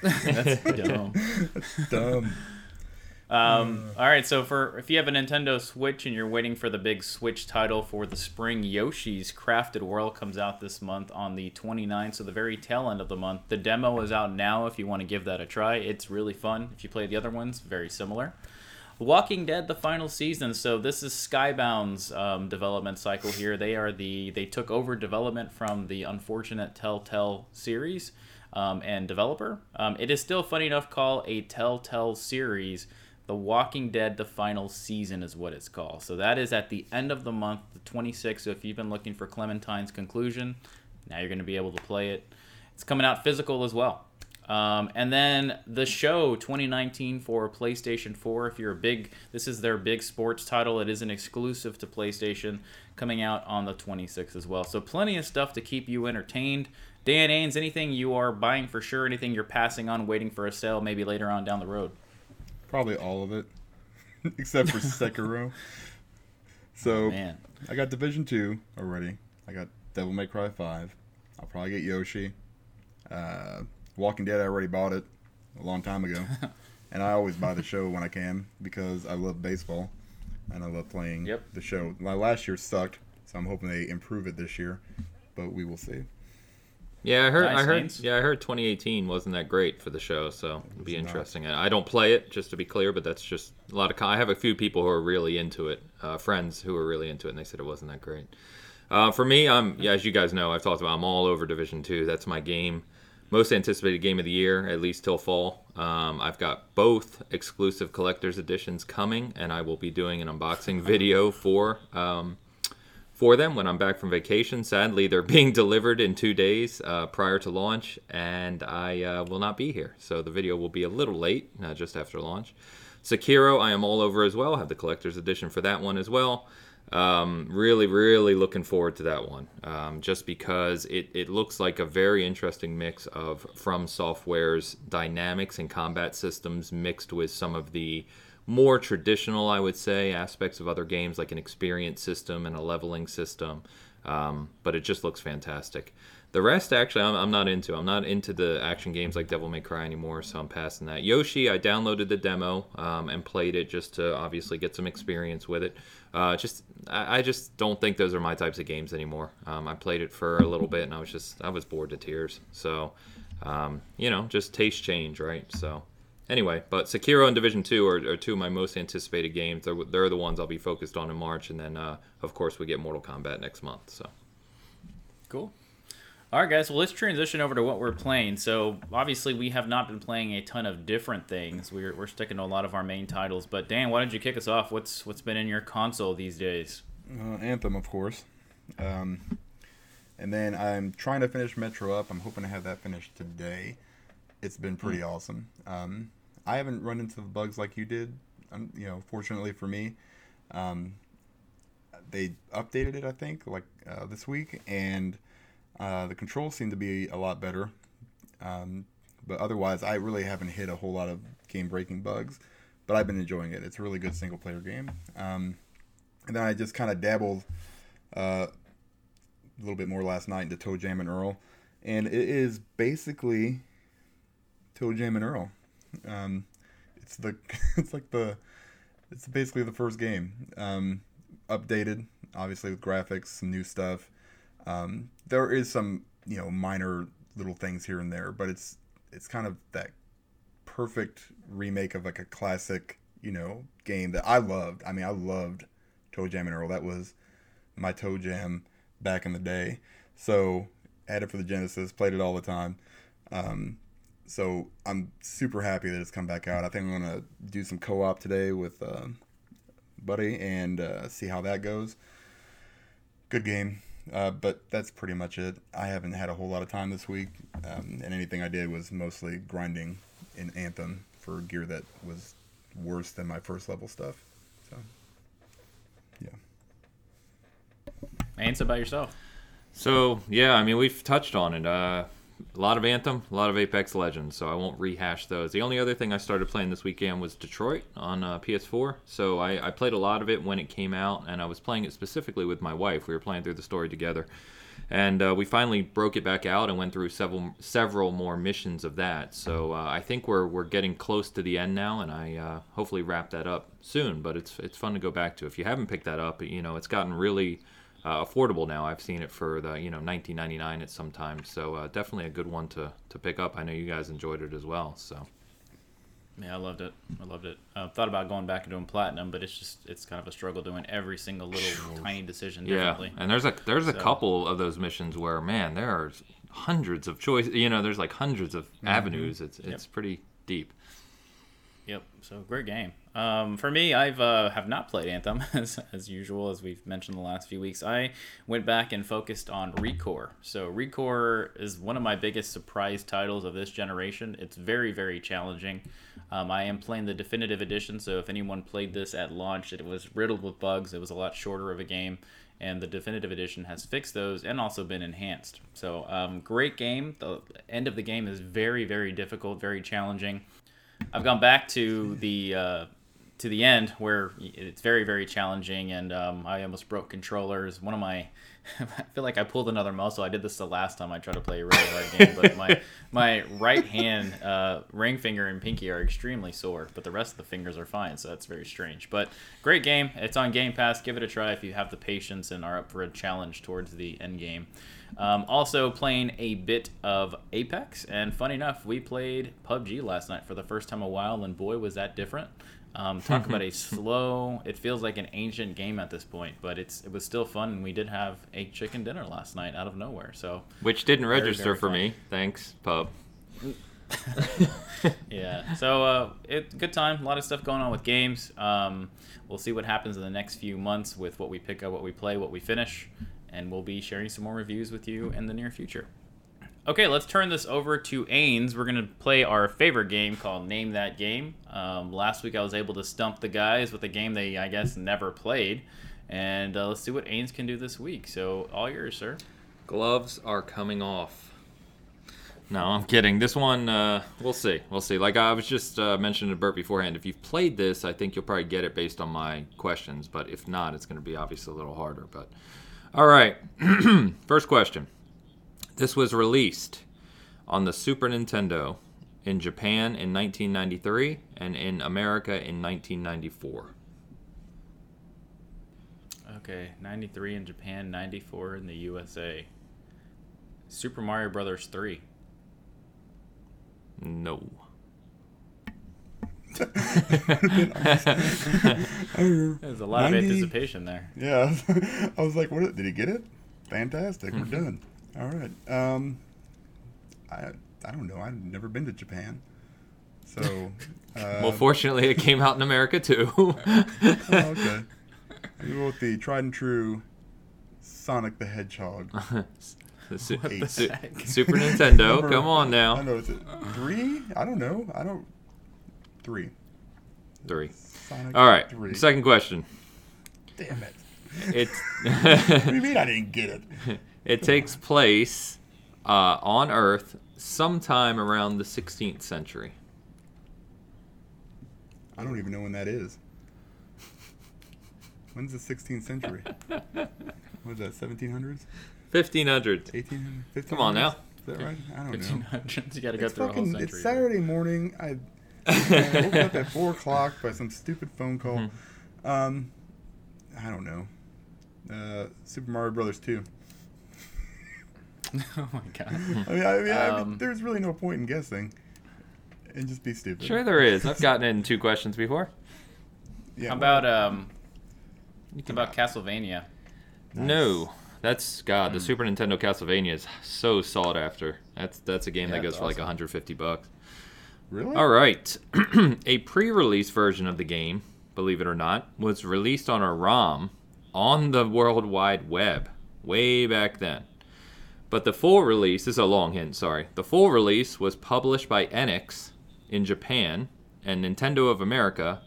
that's dumb. that's dumb. Um, all right, so for if you have a Nintendo Switch and you're waiting for the big Switch title for the spring, Yoshi's Crafted World comes out this month on the 29th, so the very tail end of the month. The demo is out now if you want to give that a try. It's really fun. If you play the other ones, very similar. Walking Dead, the final season. So this is Skybound's um, development cycle here. They are the they took over development from the unfortunate Telltale series um, and developer. Um, it is still funny enough call a Telltale series the Walking Dead, the final season is what it's called. So that is at the end of the month, the 26th. So if you've been looking for Clementine's conclusion, now you're going to be able to play it. It's coming out physical as well. Um, and then the show 2019 for PlayStation 4. If you're a big, this is their big sports title. It is an exclusive to PlayStation, coming out on the 26th as well. So plenty of stuff to keep you entertained. Dan Ains, anything you are buying for sure? Anything you're passing on, waiting for a sale, maybe later on down the road? Probably all of it, except for Sekiro. So oh, I got Division Two already. I got Devil May Cry Five. I'll probably get Yoshi. Uh, Walking Dead, I already bought it a long time ago, and I always buy the show when I can because I love baseball and I love playing yep. the show. My last year sucked, so I'm hoping they improve it this year, but we will see. Yeah, I heard. Nice I heard. Yeah, I heard 2018 wasn't that great for the show, so it'd be interesting. Not. I don't play it, just to be clear, but that's just a lot of. I have a few people who are really into it, uh, friends who are really into it, and they said it wasn't that great. Uh, for me, I'm yeah, as you guys know, I've talked about. I'm all over Division Two. That's my game, most anticipated game of the year, at least till fall. Um, I've got both exclusive collector's editions coming, and I will be doing an unboxing video for. Um, for them when I'm back from vacation. Sadly, they're being delivered in two days uh, prior to launch, and I uh, will not be here. So the video will be a little late, uh, just after launch. Sekiro, I am all over as well. I have the collector's edition for that one as well. Um, really, really looking forward to that one. Um, just because it, it looks like a very interesting mix of From Software's dynamics and combat systems mixed with some of the more traditional, I would say, aspects of other games like an experience system and a leveling system. Um, but it just looks fantastic. The rest, actually, I'm, I'm, not into. I'm not into the action games like Devil May Cry anymore, so I'm passing that. Yoshi, I downloaded the demo um, and played it just to obviously get some experience with it. Uh, just, I, I, just don't think those are my types of games anymore. Um, I played it for a little bit and I was just, I was bored to tears. So, um, you know, just taste change, right? So, anyway, but Sekiro and Division Two are, are, two of my most anticipated games. They're, they're the ones I'll be focused on in March, and then uh, of course we get Mortal Kombat next month. So cool. All right, guys. Well, let's transition over to what we're playing. So obviously we have not been playing a ton of different things. We're, we're sticking to a lot of our main titles. But Dan, why don't you kick us off? What's what's been in your console these days? Uh, Anthem, of course. Um, and then I'm trying to finish Metro up. I'm hoping to have that finished today. It's been pretty mm. awesome. Um, I haven't run into the bugs like you did. Um, you know, fortunately for me, um, they updated it. I think like uh, this week, and uh, the controls seem to be a lot better. Um, but otherwise, I really haven't hit a whole lot of game-breaking bugs. But I've been enjoying it. It's a really good single-player game. Um, and then I just kind of dabbled uh, a little bit more last night into ToeJam and Earl, and it is basically Toe Jam and Earl. Um, it's the it's like the it's basically the first game. Um, updated, obviously with graphics, some new stuff. Um, there is some you know minor little things here and there, but it's it's kind of that perfect remake of like a classic you know game that I loved. I mean, I loved Toe Jam and Earl. That was my Toe Jam back in the day. So had it for the Genesis, played it all the time. Um, so I'm super happy that it's come back out. I think I'm gonna do some co-op today with uh, Buddy and uh, see how that goes. Good game, uh, but that's pretty much it. I haven't had a whole lot of time this week, um, and anything I did was mostly grinding in Anthem for gear that was worse than my first level stuff. So, yeah. Answer by yourself. So yeah, I mean we've touched on it. Uh, a lot of Anthem, a lot of Apex Legends, so I won't rehash those. The only other thing I started playing this weekend was Detroit on uh, PS4. So I, I played a lot of it when it came out, and I was playing it specifically with my wife. We were playing through the story together, and uh, we finally broke it back out and went through several several more missions of that. So uh, I think we're we're getting close to the end now, and I uh, hopefully wrap that up soon. But it's it's fun to go back to. If you haven't picked that up, you know it's gotten really uh, affordable now. I've seen it for the you know 19.99 at sometimes, so uh, definitely a good one to to pick up. I know you guys enjoyed it as well. So Yeah, I loved it. I loved it. I thought about going back and doing platinum, but it's just it's kind of a struggle doing every single little tiny decision yeah, and there's a there's a couple of those missions where man, there are hundreds of choices. You know, there's like hundreds of avenues. It's it's pretty deep. Yep. So great game. Um, for me, I've uh, have not played Anthem as, as usual, as we've mentioned the last few weeks. I went back and focused on Recore. So Recore is one of my biggest surprise titles of this generation. It's very very challenging. Um, I am playing the definitive edition, so if anyone played this at launch, it was riddled with bugs. It was a lot shorter of a game. And the definitive edition has fixed those and also been enhanced. So, um, great game. The end of the game is very, very difficult, very challenging. I've gone back to the uh, to the end where it's very very challenging, and um, I almost broke controllers. One of my I feel like I pulled another muscle. I did this the last time I tried to play a really hard game, but my my right hand uh, ring finger and pinky are extremely sore, but the rest of the fingers are fine. So that's very strange. But great game. It's on Game Pass. Give it a try if you have the patience and are up for a challenge towards the end game. Um, also playing a bit of Apex, and funny enough, we played PUBG last night for the first time in a while, and boy was that different. Um, talk about a slow. It feels like an ancient game at this point, but it's it was still fun, and we did have a chicken dinner last night out of nowhere. So Which didn't Very, register very for fun. me. Thanks, pub. yeah, so uh, it good time. A lot of stuff going on with games. Um, we'll see what happens in the next few months with what we pick up, what we play, what we finish, and we'll be sharing some more reviews with you in the near future. Okay, let's turn this over to Ains. We're gonna play our favorite game called Name That Game. Um, last week I was able to stump the guys with a game they I guess never played, and uh, let's see what Ains can do this week. So all yours, sir. Gloves are coming off. No, I'm kidding. This one, uh, we'll see. We'll see. Like I was just uh, mentioning to Bert beforehand, if you've played this, I think you'll probably get it based on my questions. But if not, it's going to be obviously a little harder. But all right, first question. This was released on the Super Nintendo in Japan in 1993 and in America in 1994. Okay, 93 in Japan, 94 in the USA. Super Mario Brothers 3. No. There's a lot of anticipation there. Yeah, I was like, "What? Did he get it? Fantastic! We're done. All right. Um, I I don't know. I've never been to Japan, so. Uh, well, fortunately, it came out in America too. oh, okay. We go with the tried and true Sonic the Hedgehog. The su- the su-? Super Nintendo. Number- Come on now. don't know. Is it three? I don't know. I don't. Three. Three. Sonic All right. Three. Second question. Damn it. It's What do you mean I didn't get it? it takes place uh, on Earth sometime around the 16th century. I don't even know when that is. When's the 16th century? What is that? 1700s? 1500s. 1800s? 1500s? Come on now. Is that right? I don't know. 1500s. You got to go It's through a whole fucking. century. It's Saturday morning. I, I woke up at four o'clock by some stupid phone call. Mm-hmm. Um, I don't know. Uh, Super Mario Brothers two. oh my god. I mean, I mean, I mean, Um, there's really no point in guessing, and just be stupid. Sure, there is. I've gotten it in two questions before. Yeah, How about um? You How can- about Castlevania? No, that's God. The Super Nintendo Castlevania is so sought after. That's that's a game Yeah, that goes it's for like awesome. 150 bucks. Really? All right, a pre-release version of the game, believe it or not, was released on a ROM on the World Wide Web way back then. But the full release this is a long hint. Sorry, the full release was published by Enix in Japan and Nintendo of America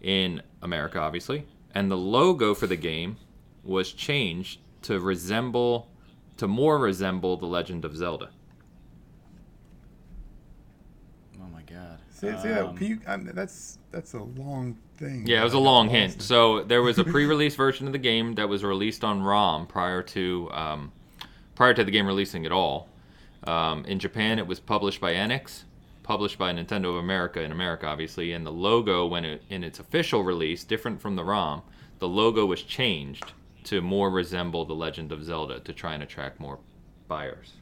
in America, obviously. And the logo for the game was changed to resemble, to more resemble the Legend of Zelda. Oh my god. See, see that? Um, Can you? I mean, that's that's a long thing. Yeah, it was a long lost hint. in. So there was a pre-release version of the game that was released on ROM prior to um, prior to the game releasing at all. Um, in Japan, it was published by Enix, published by Nintendo of America in America, obviously. And the logo, when it in its official release, different from the ROM, the logo was changed to more resemble the Legend of Zelda to try and attract more buyers.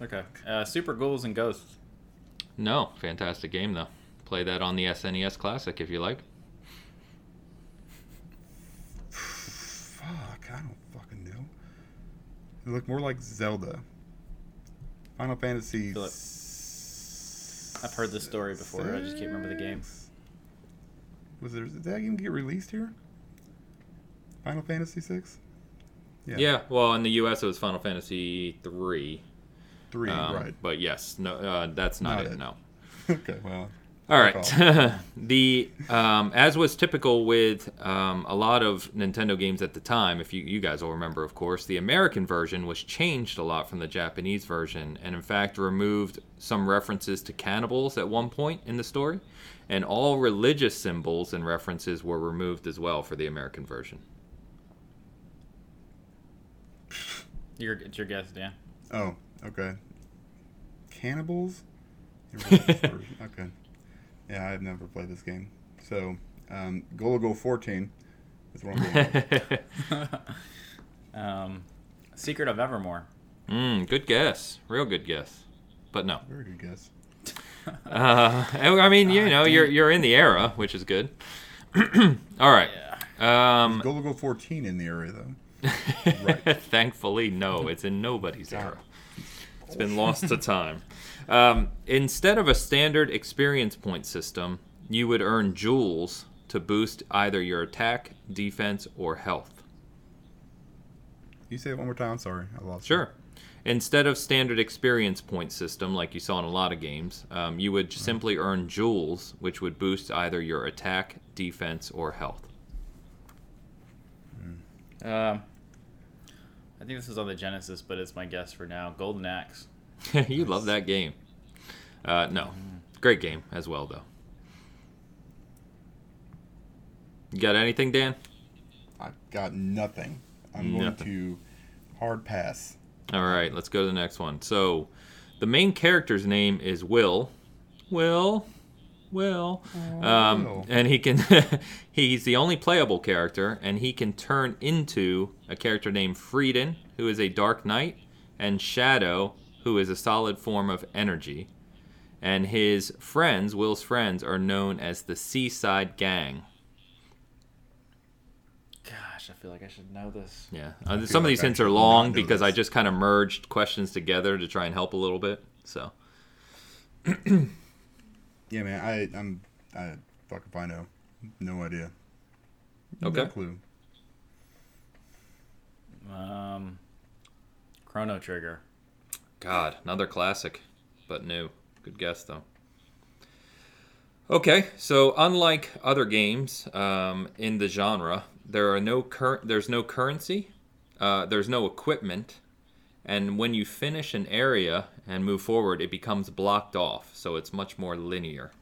Okay. Uh, Super Ghouls and Ghosts. No, fantastic game though. Play that on the SNES Classic if you like. Fuck, I don't fucking know. It looked more like Zelda. Final Fantasy. Feel it. I've heard this story before, I just can't remember the game. Was there? Did that game get released here? Final Fantasy six. Yeah. well, in the U.S. it was Final Fantasy three. Three. Um, right. But yes, no, uh, that's not, Not it, it. No. okay. Well. All Good right. the um, as was typical with um, a lot of Nintendo games at the time, if you you guys will remember, of course, the American version was changed a lot from the Japanese version, and in fact removed some references to cannibals at one point in the story, and all religious symbols and references were removed as well for the American version. Your, it's your guess, Dan. Oh. Okay. Cannibals. okay. Yeah, I've never played this game. So, um, Golago 14 is what I'm um, Secret of Evermore. mm, good guess, real good guess, but no. Very good guess. Uh, I mean, you know, you're you're in the era, which is good. All right. Yeah. Um, Golago 14 in the area, though. Right. Thankfully, no, it's in nobody's era. It's been lost to time. Um, instead of a standard experience point system, you would earn jewels to boost either your attack, defense, or health. You say it one more time. Sorry, I lost. you. Sure. Instead of standard experience point system like you saw in a lot of games, um, you would simply earn jewels, which would boost either your attack, defense, or health. Um, I think this is on the Genesis, but it's my guess for now. Golden Axe. you love that game. Uh, no, great game as well though. You got anything, Dan? I got nothing. I'm going to hard pass. All right, let's go to the next one. So, the main character's name is Will. Will. Will. Um, and he can. he's the only playable character, and he can turn into a character named Freedan, who is a Dark Knight, and Shadow, who is a solid form of energy. And his friends, Will's friends, are known as the Seaside Gang. Gosh, I feel like I should know this. Yeah, uh, some of these I hints should are long know because I just kind of merged questions together to try and help a little bit. So. Yeah, man. I I'm I fuck if I know. No idea. Okay. No clue. Um, Chrono Trigger. God, another classic, but new. Good guess though. Okay, so unlike other games um, in the genre, there are no cur- there's no currency, uh, there's no equipment, and when you finish an area and move forward, it becomes blocked off, so it's much more linear.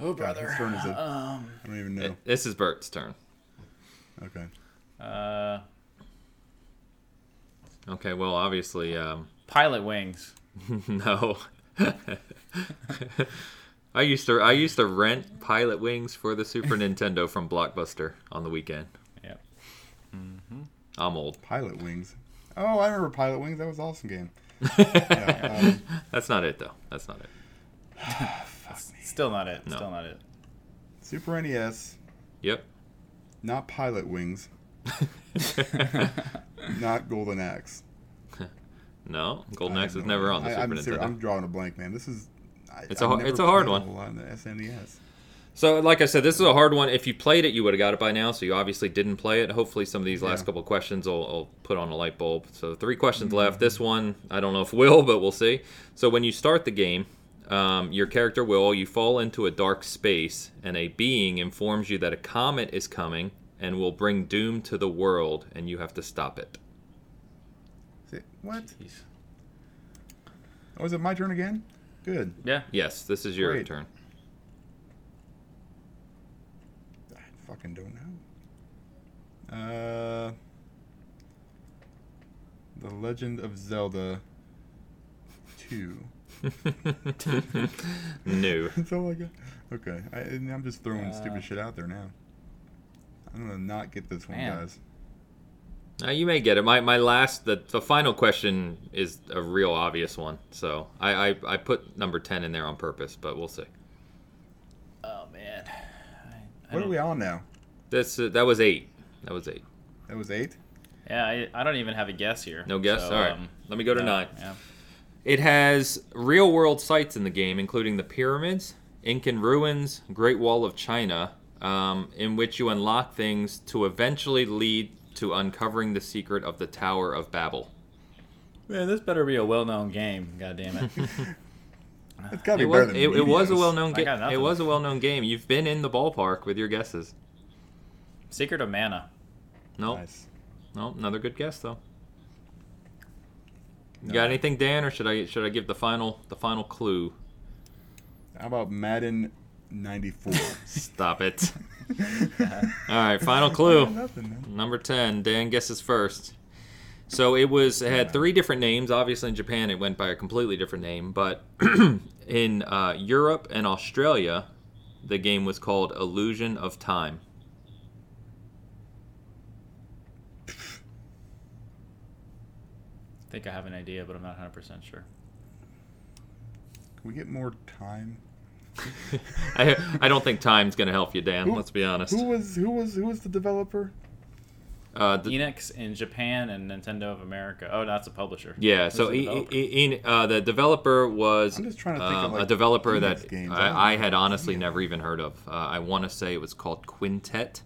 Oh, God, whose turn is it? Um, I don't even know. This is Bert's turn. Okay. uh, Okay, well, obviously, um, Pilot Wings. no. I used to I used to rent Pilot Wings for the Super Nintendo from Blockbuster on the weekend. Yep. I'm old. Pilot Wings. Oh, I remember Pilot Wings. That was an awesome game. yeah, um, That's not it though. That's not it. Still not it. No. Still not it. Super NES. Yep. Not Pilot Wings. Not Golden Axe. No, Golden Axe have is no never idea. on the I, Super I'm, Nintendo. serious, I'm drawing a blank, man. This is. I, It's a I've har- it's a hard one. whole lot on the SNES. So, like I said, this is a hard one. If you played it, you would have got it by now. So you obviously didn't play it. Hopefully, some of these last Yeah. couple questions will, will put on a light bulb. So three questions left. This one, I don't know if will, but we'll see. So when you start the game, um, your character will you fall into a dark space, and a being informs you that a comet is coming and will bring doom to the world, and you have to stop it. Say- What? Jeez. Oh, is it my turn again? Good. Yeah. Yes, this is your Great. turn. I fucking don't know. Uh, The Legend of Zelda 2. no. That's all I got. Okay, I, and I'm just throwing Uh, stupid shit out there now. I'm gonna not get this one, Man. guys. Uh, you may get it. My my last the, the final question is a real obvious one. So I, I I put number ten in there on purpose, but we'll see. Oh man. I, I What are we on now? This uh, that was eight. That was eight. That was eight. Yeah, I, I don't even have a guess here. No guess. So, All right. um, Let me go to no, nine. Yeah. It has real world sites in the game, including the pyramids, Incan ruins, Great Wall of China, um, in which you unlock things to eventually lead to uncovering the secret of the Tower of Babel. Man, this better be a well-known game. God damn it. It's gotta be It better was, than it, it was a well-known game. It was a well-known game. You've been in the ballpark with your guesses. Secret of Mana. No, Nice. no, another good guess though. You No. got anything, Dan, or should I should I give the final the final clue? How about Madden '94? Stop it. All right, final clue. Nothing. Number 10, Dan guesses first. So it was it had three different names. Obviously in Japan it went by a completely different name, but in uh, Europe and Australia the game was called Illusion of Time. I think I have an idea, but I'm not 100% sure. Can we get more time? I, I don't think time's going to help you, Dan. Who- let's be honest. Who was who was who was the developer? Uh, the- Enix in Japan and Nintendo of America. Oh, that's a publisher. yeah, Who's so the e- developer? e- e- uh, the developer was I'm just trying to think of, um, a developer Enix that. I I, I had honestly Yeah. never even heard of. Uh, I want to say it was called Quintet.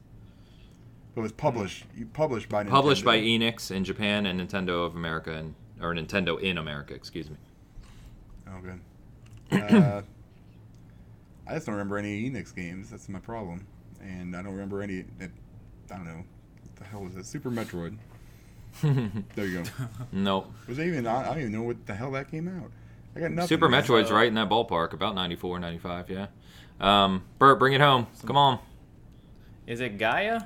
It was published. Published by Nintendo. published by Enix in Japan and Nintendo of America and or Nintendo in America, excuse me. Oh, good. Uh, I just don't remember any Enix games. That's my problem, and I don't remember any. I don't know. What the hell was it? Super Metroid. There you go. nope. Was it even? I I don't even know what the hell that came out. I got nothing. Super. Metroid's So- right in that ballpark, about 94, 95, yeah. Um, Bert, bring it home. Come on. Is it Gaia?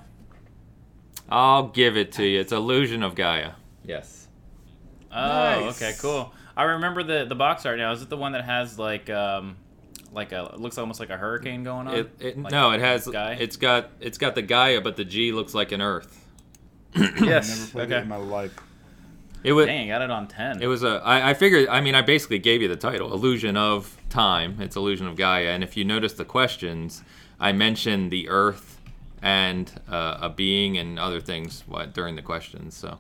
I'll give it to you. It's Illusion of Gaia. Yes. Oh, Nice. okay, cool. I remember the the box art now. Is it the one that has like um like a looks almost like a hurricane going on? It, it, Like no, it has Sky? it's got it's got the Gaia, but the G looks like an Earth. I've never yes. played it Okay. in my life. It was Dang, got it on ten. It was a. I, I figured. I mean, I basically gave you the title, "Illusion of Time." It's "Illusion of Gaia," and if you notice the questions, I mentioned the Earth and uh, a being and other things what during the questions. So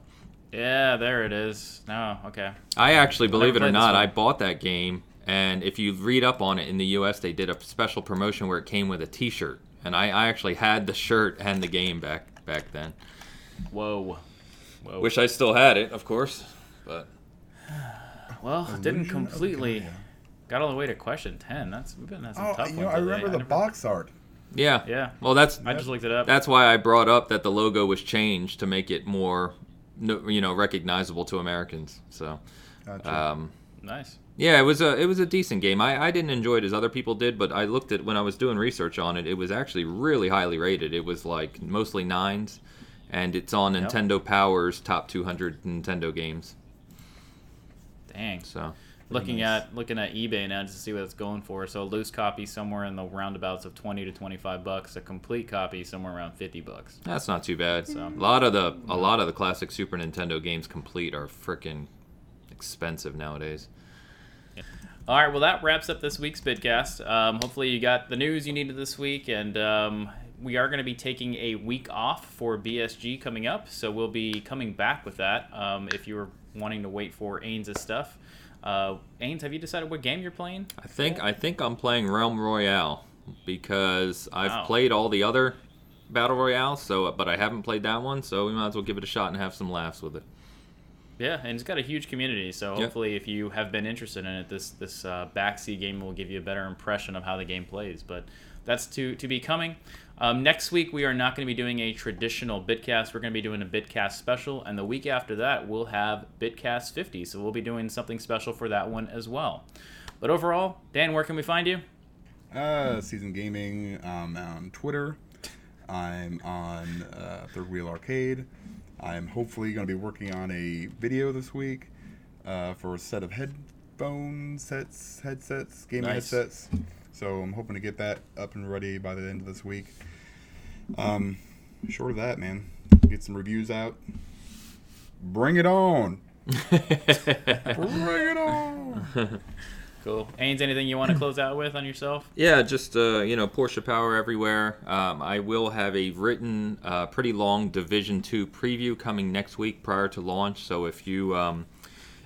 yeah, there it is. No, okay. I actually, believe it or not. I bought that game, and if you read up on it in the U.S., they did a special promotion where it came with a T-shirt, and I, I actually had the shirt and the game back back then. Whoa. Whoa. Wish I still had it, of course, but well, didn't completely. Got all the way to question ten. That's we've been at some Oh, tough you ones. know, I lately. remember the never- box art. yeah, Yeah. Well, that's I just looked it up. That's why I brought up that the logo was changed to make it more, you know, recognizable to Americans. So, Gotcha. um, nice. yeah, it was a it was a decent game. I, I didn't enjoy it as other people did, but I looked at when I was doing research on it. It was actually really highly rated. It was like mostly nines, and it's on Yep. Nintendo Power's top 200 Nintendo games. Dang. So, looking nice. at looking at eBay now just to see what it's going for. So a loose copy somewhere in the roundabouts of twenty to twenty five bucks. A complete copy somewhere around fifty bucks. That's not too bad. So- A lot of the a lot of the classic Super Nintendo games complete are freaking expensive nowadays. All right, well that wraps up this week's Bitcast. Um, hopefully you got the news you needed this week, and um, we are going to be taking a week off for BSG coming up, so we'll be coming back with that. Um, if you were wanting to wait for Ains' stuff, uh, Ains, have you decided what game you're playing? I think I think I'm playing Realm Royale because I've Wow. played all the other battle royales, so but I haven't played that one, so we might as well give it a shot and have some laughs with it. Yeah, and it's got a huge community. So Yep. hopefully, if you have been interested in it, this this uh, backseat game will give you a better impression of how the game plays. But that's to to be coming. Um, next week we are not going to be doing a traditional Bitcast. We're going to be doing a Bitcast special, and the week after that we'll have Bitcast 50. So we'll be doing something special for that one as well. But overall, Dan, where can we find you? Uh, Season Gaming um, on Twitter. I'm on uh, Third Wheel Arcade. I'm hopefully going to be working on a video this week uh, for a set of headphone sets, headsets, gaming Nice. headsets. So I'm hoping to get that up and ready by the end of this week. Um, short of that, man, get some reviews out. Bring it on! Bring it on! Cool. Ains, anything you want to close out with on yourself? Yeah, just uh, you know, Porsche Power everywhere. Um, I will have a written, uh, pretty long Division Two preview coming next week prior to launch. So if you, um,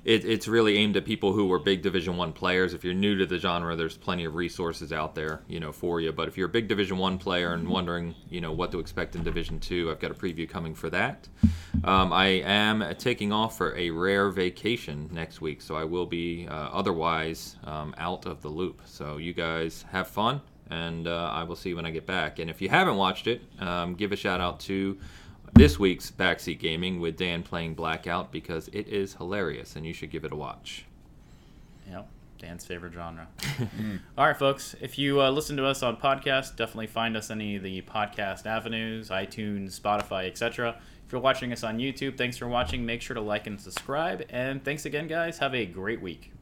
it, it's really aimed at people who were big Division One players. If you're new to the genre, there's plenty of resources out there, you know, for you. But if you're a big Division One player and wondering, you know, what to expect in Division Two, I've got a preview coming for that. Um, I am taking off for a rare vacation next week, so I will be uh, otherwise um, out of the loop. So you guys have fun, and uh, I will see you when I get back. And if you haven't watched it, um, give a shout out to this week's Backseat Gaming with Dan playing Blackout because it is hilarious, and you should give it a watch. Yep, Dan's favorite genre. All right, folks. If you uh, listen to us on podcast, definitely find us any of the podcast avenues, iTunes, Spotify, etc. If you're watching us on YouTube, thanks for watching. Make sure to like and subscribe. And thanks again, guys. Have a great week.